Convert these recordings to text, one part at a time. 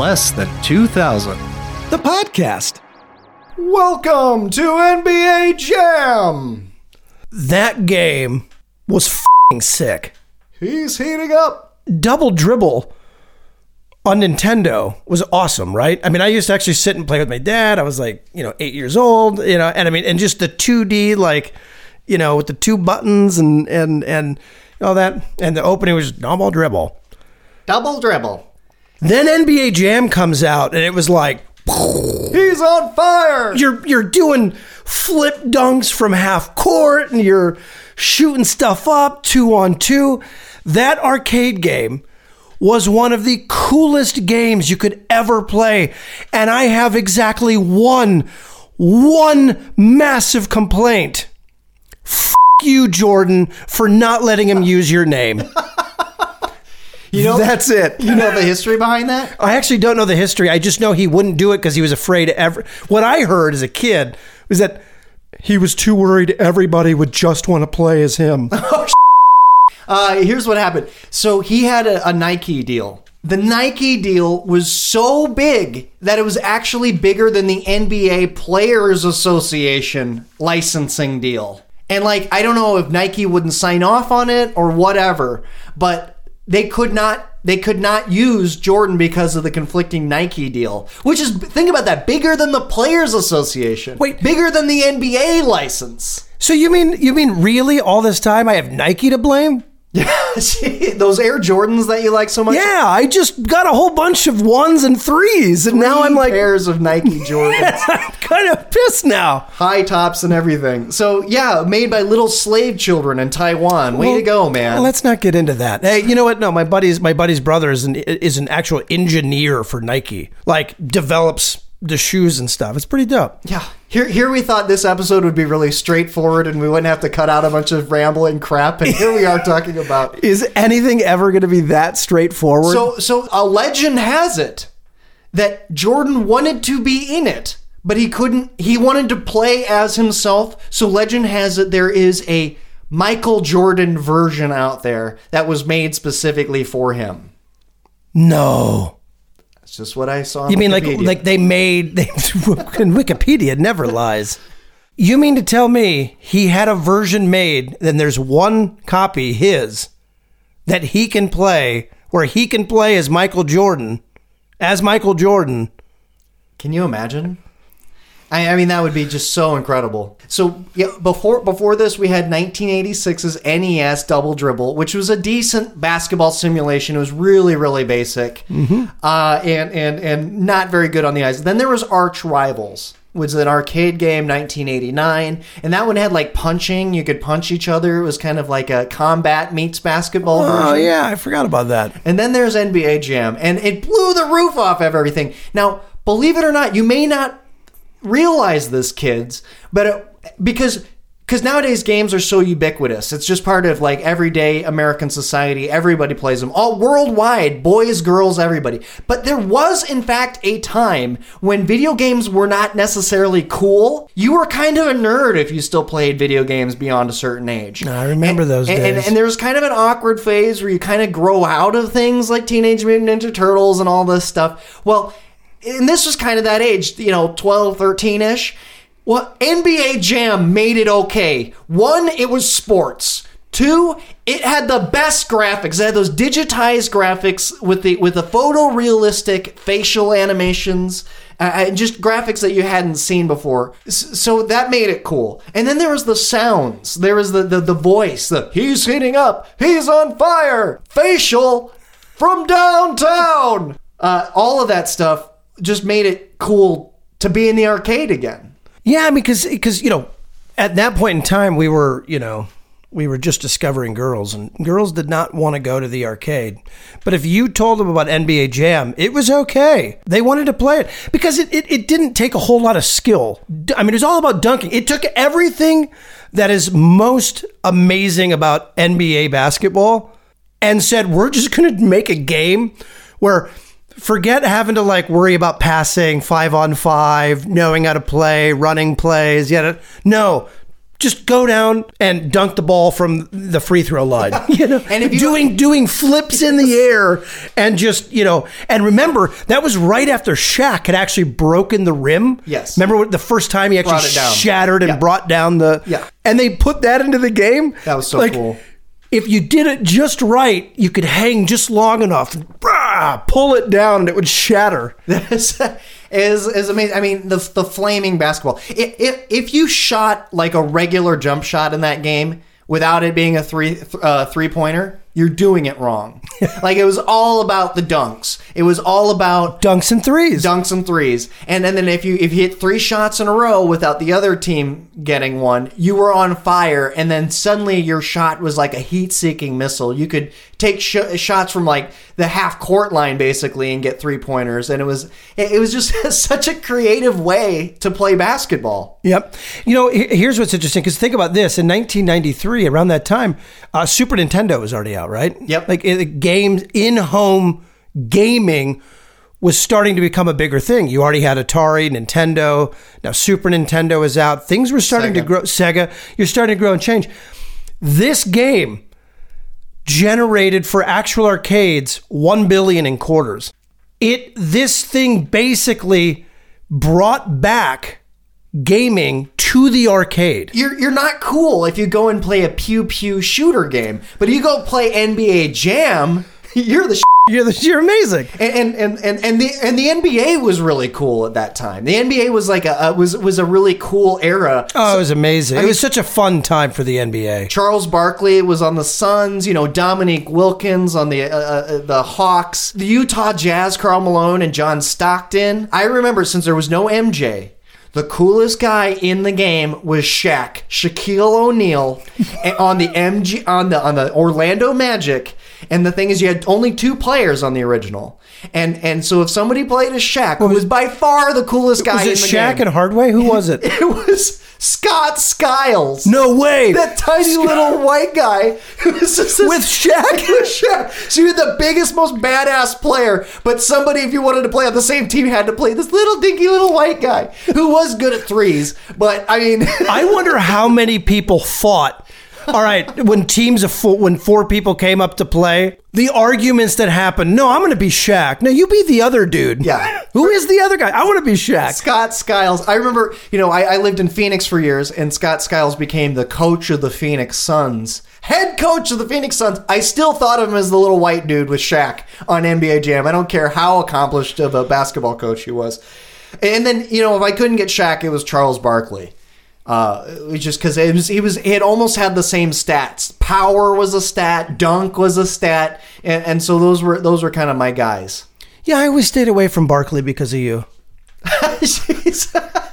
less than 2,000. The podcast. Welcome to NBA Jam. That game was fing sick. He's heating up. Double dribble on Nintendo was awesome, right? I mean, I used to actually sit and play with my dad. I was like, you know, eight years old, you know, and I mean, and just the 2D, like, you know, with the two buttons and and and all that, and the opening was double dribble. Double dribble. Then NBA Jam comes out, and it was like, He's on fire. you're you're doing flip dunks from half court and you're shooting stuff up two on two. That arcade game was one of the coolest games you could ever play. And I have exactly one one massive complaint. F- you, Jordan, for not letting him use your name. You know That's it. You know the history behind that? I actually don't know the history. I just know he wouldn't do it because he was afraid of ever. What I heard as a kid was that he was too worried everybody would just want to play as him. Uh, here's what happened. So he had a, a Nike deal. The Nike deal was so big that it was actually bigger than the NBA Players Association licensing deal. And like, I don't know if Nike wouldn't sign off on it or whatever, but they could not they could not use Jordan because of the conflicting Nike deal. Which is think about that, bigger than the Players Association. Wait. bigger than the NBA license. so you mean you mean really all this time I have Nike to blame? Those Air Jordans that you like so much. Yeah, I just got a whole bunch of ones and threes, and now I'm like, pairs of Nike Jordans, I'm kind of pissed now. high tops and everything. So yeah, made by little slave children in Taiwan. Way to go, man! Let's not get into that. Hey, you know what? No, my buddy's my buddy's brother is an is an actual engineer for Nike. Like develops the shoes and stuff. It's pretty dope. yeah, here here we thought this episode would be really straightforward and we wouldn't have to cut out a bunch of rambling crap, and here we are talking about. Is anything ever going to be that straightforward? So so a legend has it that Jordan wanted to be in it, but he couldn't. He wanted to play as himself. So legend has it there is a Michael Jordan version out there that was made specifically for him. no. That's just what I saw. on You mean like Wikipedia. like they made they, Wikipedia never lies. You mean to tell me he had a version made, then there's one copy his that he can play where he can play as Michael Jordan, as Michael Jordan. Can you imagine? I, I mean, that would be just so incredible. So yeah, before before this, we had 1986's NES Double Dribble, which was a decent basketball simulation. It was really really basic, uh, and and and not very good on the eyes. Then there was Arch Rivals. Was an arcade game, 1989, and that one had like punching. You could punch each other. It was kind of like a combat meets basketball version. Oh yeah, I forgot about that. And then there's NBA Jam, and it blew the roof off of everything. Now, believe it or not, you may not realize this, kids, but it, because because nowadays games are so ubiquitous, it's just part of like everyday American society. Everybody plays them, all worldwide, boys, girls, everybody. But there was, in fact, a time when video games were not necessarily cool. You were kind of a nerd if you still played video games beyond a certain age. I remember those And- and- days. and there's kind of an awkward phase where you kind of grow out of things like Teenage Mutant Ninja Turtles and all this stuff. Well, and this was kind of that age, you know, 12, 13 ish. Well, NBA Jam made it okay. One, it was sports. Two, it had the best graphics. It had those digitized graphics with the with the photorealistic facial animations uh, and just graphics that you hadn't seen before. So that made it cool. And then there was the sounds. There was the the, the voice. The he's heating up. He's on fire. Facial from downtown. Uh, all of that stuff just made it cool to be in the arcade again. Yeah, because because you know, at that point in time, we were you know we were just discovering girls, and girls did not want to go to the arcade. But if you told them about NBA Jam, it was okay. They wanted to play it because it, it, it didn't take a whole lot of skill. I mean, it was all about dunking. It took everything that is most amazing about NBA basketball and said, we're just going to make a game where forget having to like worry about passing five on five, knowing how to play, running plays. Yet, no, just go down and dunk the ball from the free throw line. You know, And if you- doing doing flips in the air and just you know, and remember that was right after Shaq had actually broken the rim. Yes. remember what the first time he actually shattered and Yeah. brought down the Yeah. and they put that into the game. That was so cool. If you did it just right, you could hang just long enough, brah, pull it down, and it would shatter. is is is amazing. I mean, the the flaming basketball. If, if if you shot like a regular jump shot in that game without it being a three uh, three pointer, you're doing it wrong. like it was all about the dunks. It was all about Dunks and threes. dunks and threes. And, and then if you if you hit three shots in a row without the other team getting one, you were on fire. And then suddenly your shot was like a heat seeking missile. You could take sh- shots from like the half court line basically and get three pointers. And it was it, it was just such a creative way to play basketball. Yep. You know, here's what's interesting because think about this: in 1993, around that time, uh, Super Nintendo was already out, right? Yep. Like it, games in home gaming was starting to become a bigger thing. You already had Atari, Nintendo, now Super Nintendo is out. Things were starting to grow. Sega, you're starting to grow and change. This game generated for actual arcades 1 billion in quarters. It this thing basically brought back gaming to the arcade. You're, you're not cool if you go and play a pew pew shooter game, but you go play NBA Jam, you're the You're, the, you're amazing. and and and and the and the NBA was really cool at that time. The NBA was like a, a was was a really cool era. Oh, it was amazing. it was such a fun time for the NBA. Charles Barkley was on the Suns. You know, Dominique Wilkins on the uh, uh, the Hawks. The Utah Jazz, Karl Malone and John Stockton. I remember since there was no MJ. The coolest guy in the game was Shaq, Shaquille O'Neal, on the MG on the on the Orlando Magic. And the thing is, you had only two players on the original, and and so if somebody played as Shaq, who was by far the coolest guy Was in it the Shaq game, and Hardaway? Who was it? it was Scott Skiles. No way. That tiny little white guy who was just this- With Shaq? with Shaq. So you're the biggest, most badass player, but somebody, if you wanted to play on the same team, had to play this little dinky little white guy who was good at threes. But I mean, I wonder how many people fought. All right, when teams of four, when four people came up to play, the arguments that happened. No, I'm going to be Shaq. No, you be the other dude. Yeah. Who is the other guy? I want to be Shaq. Scott Skiles. I remember, you know, I, I lived in Phoenix for years, and Scott Skiles became the coach of the Phoenix Suns. Head coach of the Phoenix Suns. I still thought of him as the little white dude with Shaq on NBA Jam. I don't care how accomplished of a basketball coach he was. And then, you know, if I couldn't get Shaq, it was Charles Barkley. Uh, it was just because it was he was he had almost had the same stats. Power was a stat, dunk was a stat, and, and so those were those were kind of my guys. Yeah, I always stayed away from Barkley because of you. Jeez.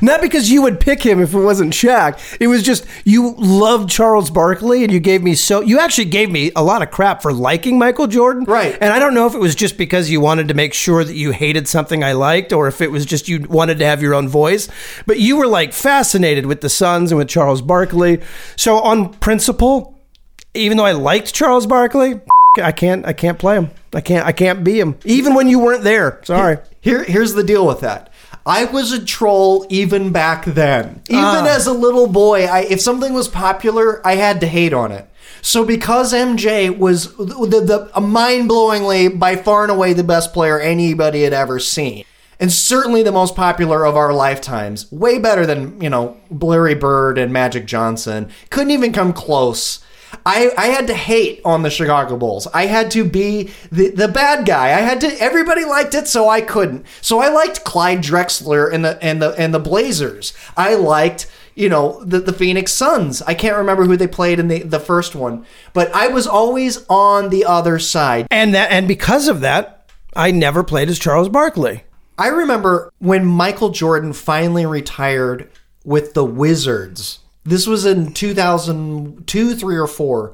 Not because you would pick him if it wasn't Shaq. It was just you loved Charles Barkley and you gave me so you actually gave me a lot of crap for liking Michael Jordan. Right. And I don't know if it was just because you wanted to make sure that you hated something I liked or if it was just you wanted to have your own voice. But you were like fascinated with the Suns and with Charles Barkley. So on principle, even though I liked Charles Barkley, I can't I can't play him. I can't I can't be him. Even when you weren't there. Sorry. Here, here's the deal with that. I was a troll even back then. Even Ah. as a little boy, I, if something was popular, I had to hate on it. So because MJ was the, the, a mind-blowingly, by far and away, the best player anybody had ever seen, and certainly the most popular of our lifetimes, way better than you know Larry Bird and Magic Johnson, couldn't even come close. I, I had to hate on the Chicago Bulls. I had to be the, the bad guy. I had to everybody liked it, so I couldn't. So I liked Clyde Drexler and the and the and the Blazers. I liked, you know, the, the Phoenix Suns. I can't remember who they played in the, the first one. But I was always on the other side. And that and because of that, I never played as Charles Barkley. I remember when Michael Jordan finally retired with the Wizards. This was in 2002, 3 or 4.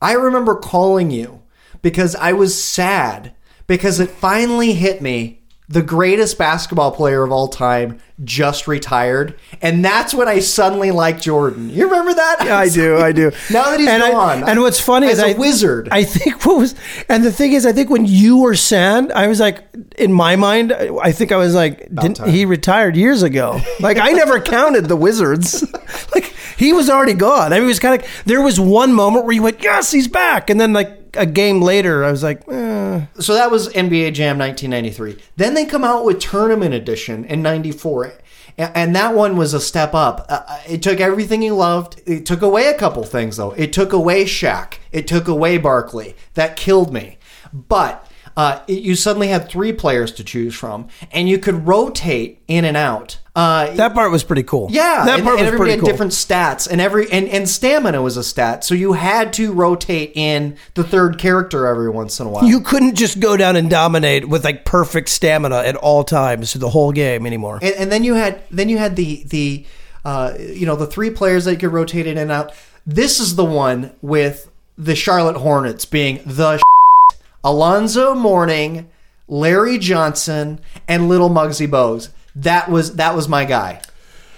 I remember calling you because I was sad because it finally hit me. The greatest basketball player of all time just retired, and that's when I suddenly liked Jordan. You remember that? Yeah, I do. I do. Now that he's and I- gone, and what's funny as is a I, wizard. I think what was, and the thing is, I think when you were sad, I was like, in my mind, I think I was like, he retired years ago? Like I never counted the Wizards. like he was already gone. I mean, it was kind of. There was one moment where you went, yes, he's back, and then like a game later, I was like, eh. so that was NBA Jam 1993. Then they come out with Tournament Edition in 94. And that one was a step up. Uh, uh, it took everything you loved. It took away a couple things, though. It took away Shaq. It took away Barkley. That killed me. But uh, it- you suddenly had three players to choose from, and you could rotate in and out. Uh, that part was pretty cool. yeah, that and, part and was everybody pretty had cool. different stats, and every and, and stamina was a stat, so you had to rotate in the third character every once in a while. You couldn't just go down and dominate with like perfect stamina at all times through the whole game anymore. and, and then you had then you had the the uh, you know the three players that you could rotate in and out. This is the one with the Charlotte Hornets being the Alonzo Mourning, Larry Johnson, and Little Muggsy Bogues. That was that was my guy.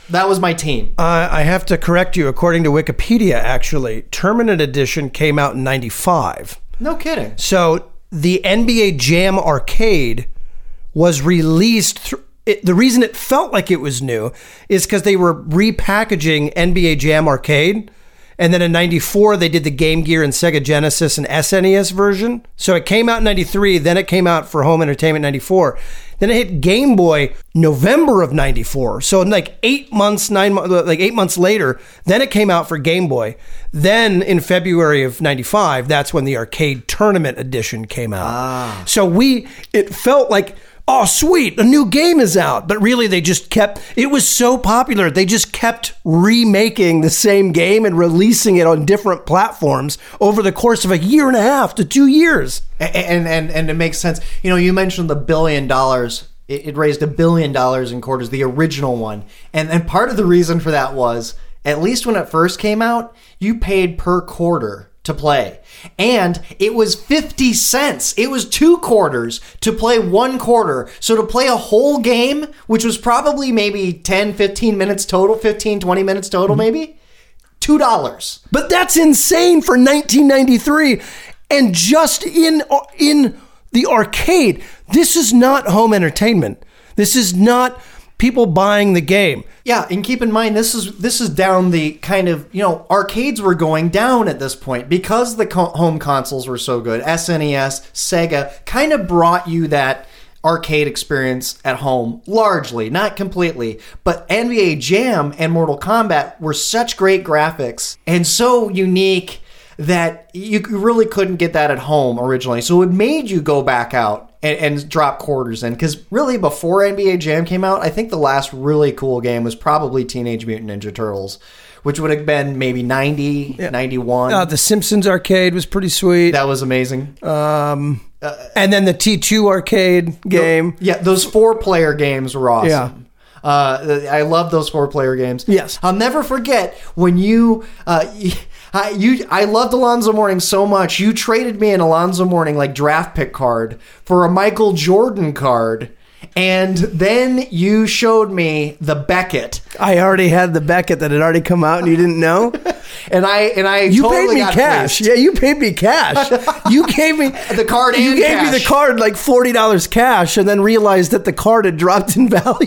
That was my team. Uh, I have to correct you. According to Wikipedia, actually, Tournament Edition came out in 95. No kidding. So the NBA Jam Arcade was released. Th- it, the reason it felt like it was new is because they were repackaging NBA Jam Arcade. And then in 94, they did the Game Gear and Sega Genesis and SNES version. So it came out in 93, then it came out for home entertainment 94. Then it hit Game Boy November of 94. So in like eight months, nine months, like eight months later, then it came out for Game Boy. Then in February of 95, that's when the arcade tournament edition came out. Ah. So we, it felt like, oh, sweet, a new game is out. But really, they just kept, it was so popular, they just kept remaking the same game and releasing it on different platforms over the course of a year and a half to two years. And and and it makes sense. You know, you mentioned the billion dollars. It, it raised a billion dollars in quarters, the original one, and and part of the reason for that was at least when it first came out, you paid per quarter to play. And it was 50 cents. It was two quarters to play one quarter. So to play a whole game, which was probably maybe 10, 15 minutes total, 15, 20 minutes total, mm-hmm. maybe, $2. But that's insane for 1993. And just in uh, in the arcade, this is not home entertainment. This is not people buying the game. Yeah, and keep in mind this is this is down the kind of you know arcades were going down at this point because the co- home consoles were so good. SNES, Sega kind of brought you that arcade experience at home largely, not completely, but NBA Jam and Mortal Kombat were such great graphics and so unique that you really couldn't get that at home originally. So it made you go back out and, and drop quarters in. Because really, before NBA Jam came out, I think the last really cool game was probably Teenage Mutant Ninja Turtles, which would have been maybe 90, 91. Uh, the Simpsons arcade was pretty sweet. that was amazing. Um, and then the T2 arcade game. yeah, those four player games were awesome. Yeah. Uh, I love those four player games. Yes. I'll never forget when you, uh, y- I, you, I loved Alonzo Mourning so much. You traded me an Alonzo Mourning like draft pick card for a Michael Jordan card, and then you showed me the Beckett, I already had the Beckett that had already come out, and you didn't know. and I and I You totally paid me got cash. Yeah, you paid me cash. You gave me The card and You gave me the card like forty dollars cash, and then realized that the card had dropped in value.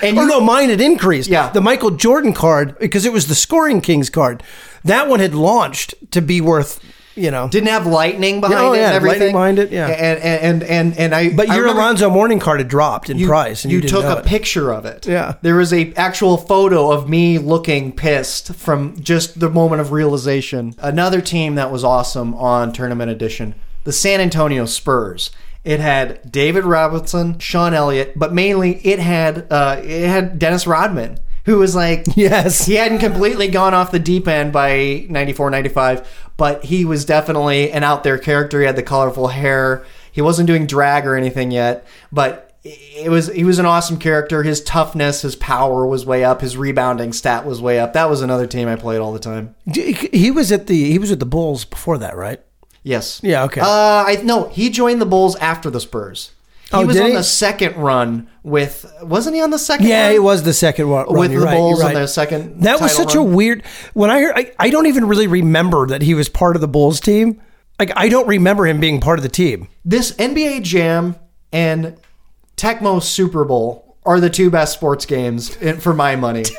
And or you- no, mine had increased. Yeah. the Michael Jordan card because it was the Scoring Kings card. That one had launched to be worth, you know. Didn't have lightning behind Oh, it yeah, and everything. lightning behind it, yeah. and and and and I. but I your Alonzo Mourning card had dropped in you, price, and you, didn't took a it. picture of it. Yeah. There was a actual photo of me looking pissed from just the moment of realization. Another team that was awesome on Tournament Edition, the San Antonio Spurs. It had David Robinson, Sean Elliott, but mainly it had uh, it had Dennis Rodman, who was like Yes. he hadn't completely gone off the deep end by 94 95 but he was definitely an out there character. He had the colorful hair. He wasn't doing drag or anything yet but it was he was an awesome character. His toughness his power was way up. His rebounding stat was way up. That was another team i played all the time. He was at the he was at the Bulls before that, right? yes. Yeah, okay. uh i no he joined the bulls after the spurs He Oh, was on he? the second run with. Wasn't he on the second? Yeah, run? it was the second one with the right, Bulls you're on right. their second. That was such a weird. When I heard, I, I don't even really remember that he was part of the Bulls team. Like I don't remember him being part of the team. This NBA Jam and Tecmo Super Bowl are the two best sports games in, for my money.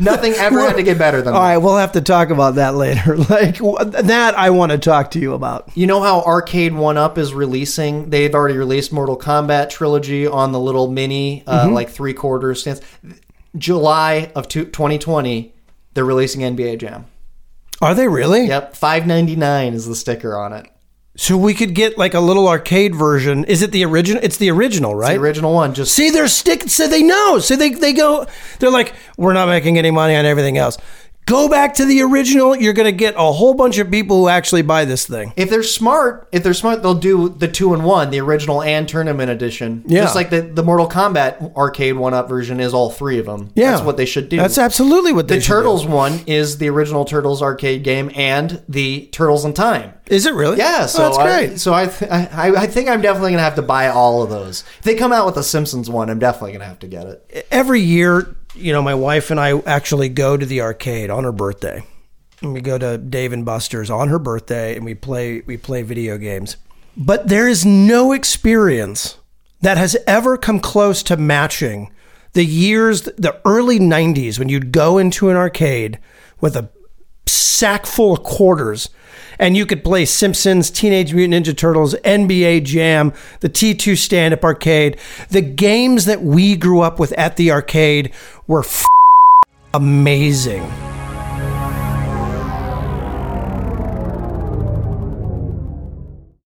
Nothing ever had to get better than All that. right, we'll have to talk about that later. Like that, I want to talk to you about. You know how Arcade One Up is releasing? They've already released Mortal Kombat trilogy on the little mini, uh, Mm-hmm. like three quarter stands. July of two, 2020, they're releasing NBA Jam. Are they really? Yep, five ninety nine is the sticker on it. So we could get like a little arcade version. Is it the original? It's the original, right? The original one, just See, they're stick. So they know. So they they go. They're like, we're not making any money on everything else. Go back to the original. You're going to get a whole bunch of people who actually buy this thing. if they're smart, if they're smart, they'll do the two in one, the original and tournament edition. Yeah. Just like the, the Mortal Kombat arcade one up version is all three of them. Yeah, That's what they should do. That's absolutely what they the should do. Turtles one is the original Turtles arcade game and the Turtles in Time. Is it really? Yeah, Oh, so that's I, great. so I, th- I I think I'm definitely gonna have to buy all of those. If they come out with the Simpsons one, I'm definitely gonna have to get it. Every year, you know, my wife and I actually go to the arcade on her birthday. And we go to Dave and Buster's on her birthday, and we play we play video games. But there is no experience that has ever come close to matching the years, the early '90s, when you'd go into an arcade with a sack full of quarters and you could play Simpsons, Teenage Mutant Ninja Turtles, NBA Jam, the T2 stand up arcade. The games that we grew up with at the arcade were amazing.